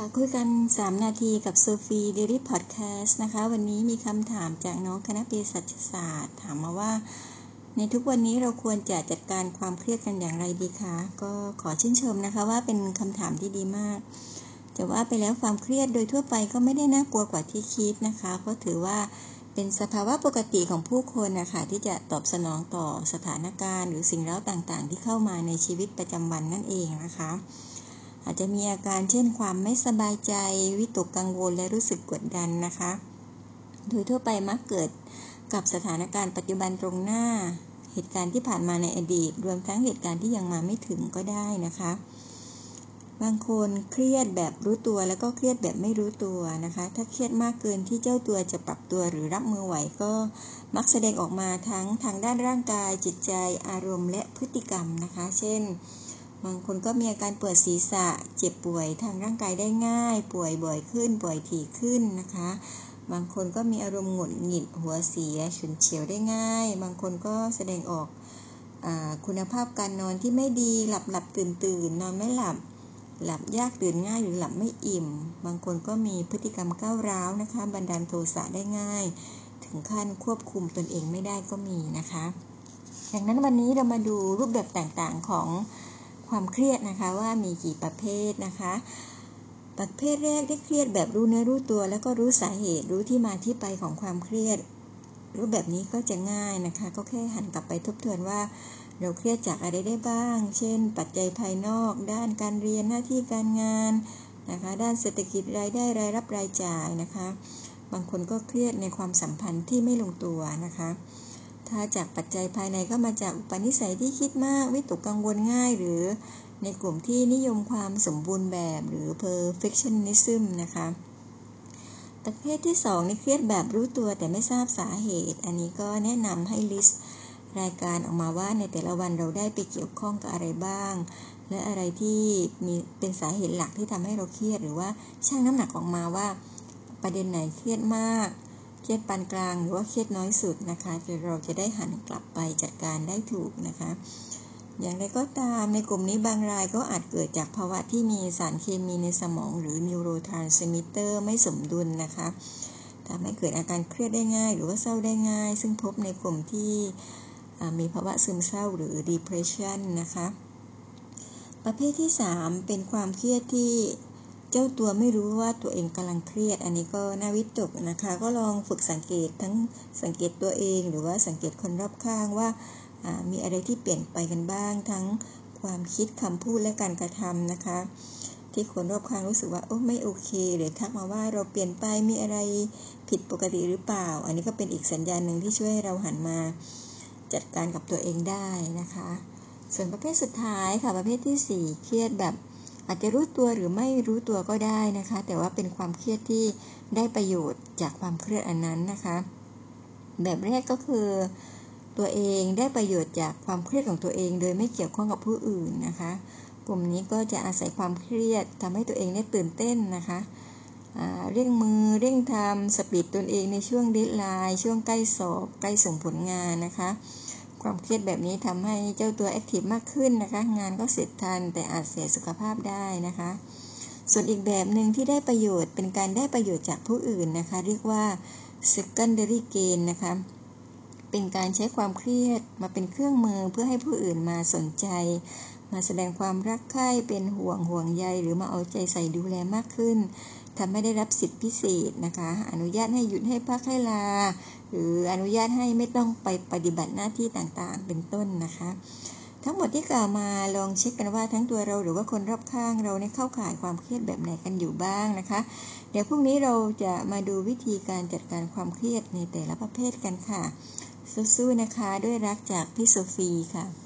ค่ะ คุยกัน 3 นาทีกับโซฟีเดลี่พอดแคสต์นะคะ วันนี้มีคำถามจากน้องคณะเภสัชศาสตร์ ถามมาว่า ในทุกวันนี้เราควรจะจัดการความเครียดกันอย่างไรดีคะ ก็ขอชื่นชมนะคะว่าเป็นคำถามที่ดีมากจะว่าไปแล้วความเครียดโดยทั่วไปก็ไม่ได้น่ากลัวกว่าที่คิดนะคะ เพราะถือว่าเป็นสภาวะปกติของผู้คนนะคะที่จะตอบสนองต่อสถานการณ์ หรือสิ่งเร้าต่างๆ ที่เข้ามาในชีวิตประจำวันนั่นเองนะคะ อาจจะมีอาการเช่นความไม่สบายใจ วิตกกังวลและรู้สึกกดดันนะคะ โดยทั่วไปมักเกิดกับสถานการณ์ปัจจุบันตรงหน้า เหตุการณ์ที่ผ่านมาในอดีต รวมทั้งเหตุการณ์ที่ยังมาไม่ถึงก็ได้นะคะ บางคนเครียดแบบรู้ตัวแล้วก็เครียดแบบไม่รู้ตัวนะคะ ถ้าเครียดมากเกินที่เจ้าตัวจะปรับตัวหรือรับมือไหวก็มักแสดงออกมาทั้งทางด้านร่างกายจิตใจอารมณ์และพฤติกรรมนะคะ เช่น บางคนก็มีอาการปวดศีรษะ เจ็บป่วยทางร่างกายได้ง่าย ป่วยบ่อยขึ้น ป่วยถี่ขึ้นนะคะ บางคนก็มีอารมณ์หงุดหงิด หัวเสีย ฉุนเฉียวได้ง่าย บางคนก็แสดงออกอคุณภาพการนอนที่ไม่ดี หลับหลับตื่นตื่นนอนไม่หลับ หลับยากตื่นง่ายหรือหลับไม่อิ่ม บางคนก็มีพฤติกรรมก้าวร้าวนะคะ บันดาลโทสะได้ง่าย ถึงขั้นควบคุมตนเองไม่ได้ก็มีนะคะ ดังนั้นวันนี้เรามาดูรูปแบบต่างๆของ ความเครียดนะคะว่ามีกี่ประเภทนะคะ ประเภทแรกที่เครียดแบบรู้เนื้อรู้ตัว แล้วก็รู้สาเหตุรู้ที่มาที่ไปของความเครียด รูปแบบนี้ก็จะง่ายนะคะ ก็แค่หันกลับไปทบทวนว่า เราเครียดจากอะไรได้บ้าง เช่น ปัจจัยภายนอก ด้านการเรียนหน้าที่การงานนะคะด้านเศรษฐกิจรายได้รายรับรายจ่ายนะคะ บางคนก็เครียดในความสัมพันธ์ที่ไม่ลงตัวนะคะ ถ้าจากปัจจัยภายในก็มาจากอุปนิสัยที่คิดมาก วิตกกังวลง่ายหรือในกลุ่มที่นิยมความสมบูรณ์แบบหรือ perfectionism นะคะ ประเภทที่ 2 นี่เครียดแบบรู้ตัวแต่ไม่ทราบสาเหตุ อันนี้ก็แนะนำให้ลิสต์รายการออกมาว่าในแต่ละวันเราได้ไปเกี่ยวข้องกับอะไรบ้าง และอะไรที่มีเป็นสาเหตุหลักที่ทำให้เราเครียดหรือว่าชั่งน้ำหนักออกมาว่า ประเด็นไหนเครียดมาก เครียดปานกลางหรือว่าเครียดน้อยสุดนะคะเราจะได้หันกลับไปจัดการได้ถูกนะคะ อย่างไรก็ตามในกลุ่มนี้บางรายก็อาจเกิดจากภาวะที่มีสารเคมีในสมอง หรือนิวโรทรานสมิเตอร์ไม่สมดุลนะคะทำให้เกิดอาการเครียดได้ง่าย หรือว่าเศร้าได้ง่าย ซึ่งพบในกลุ่มที่มีภาวะซึมเศร้าหรือ depression นะคะ ประเภทที่ 3 เป็นความเครียดที่ จ้าตัวไม่รู้ว่าตัวเองกำลังเครียด อันนี้ก็น่าวิตกนะคะ ก็ลองฝึกสังเกตทั้งสังเกตตัวเอง หรือว่าสังเกตคนรอบข้างว่ามีอะไรที่เปลี่ยนไปกันบ้าง ทั้งความคิดคำพูดและการกระทำนะคะ ที่คนรอบข้างรู้สึกว่าโอ้ไม่โอเค หรือทักมาว่าเราเปลี่ยนไปมีอะไรผิดปกติหรือเปล่า อันนี้ก็เป็นอีกสัญญาณหนึ่งที่ช่วยให้เราหันมาจัดการกับตัวเองได้นะคะ ส่วนประเภทสุดท้ายค่ะประเภทที่ 4 เครียดแบบ อาจจะรู้ตัวหรือไม่รู้ตัวก็ได้นะคะ แต่ว่าเป็นความเครียดที่ได้ประโยชน์จากความเครียดอันนั้นนะคะ แบบแรกก็คือตัวเองได้ประโยชน์จากความเครียดของตัวเอง โดยไม่เกี่ยวข้องกับผู้อื่นนะคะ กลุ่มนี้ก็จะอาศัยความเครียดทำให้ตัวเองได้ตื่นเต้นนะคะเร่งมือเร่งทำ speed ตนเองในช่วง deadline ช่วงใกล้สอบใกล้ส่งผลงานนะคะ ความเครียดแบบนี้ทำให้เจ้าตัว active มากขึ้นนะคะ งานก็เสร็จทันแต่อาจเสียสุขภาพได้นะคะ ส่วนอีกแบบหนึ่งที่ได้ประโยชน์เป็นการได้ประโยชน์จากผู้อื่นนะคะ เรียกว่า secondary gain นะคะเป็นการใช้ความเครียดมาเป็นเครื่องมือเพื่อให้ผู้อื่นมาสนใจ มาแสดงความรักใคร่เป็นห่วงห่วงใยหรือมาเอาใจใส่ดูแลมากขึ้น ทำให้ได้รับสิทธิพิเศษนะคะ อนุญาตให้หยุดให้พักให้ลา หรืออนุญาตให้ไม่ต้องไปปฏิบัติหน้าที่ต่างๆ เป็นต้นนะคะ ทั้งหมดที่กล่าวมาลองเช็คกันว่าทั้งตัวเราหรือว่าคนรอบข้างเราในเข้าข่ายความเครียดแบบไหนกันอยู่บ้างนะคะ เดี๋ยวพรุ่งนี้เราจะมาดูวิธีการจัดการความเครียดในแต่ละประเภทกันค่ะสู้ๆนะคะด้วยรักจากพี่โซฟีค่ะ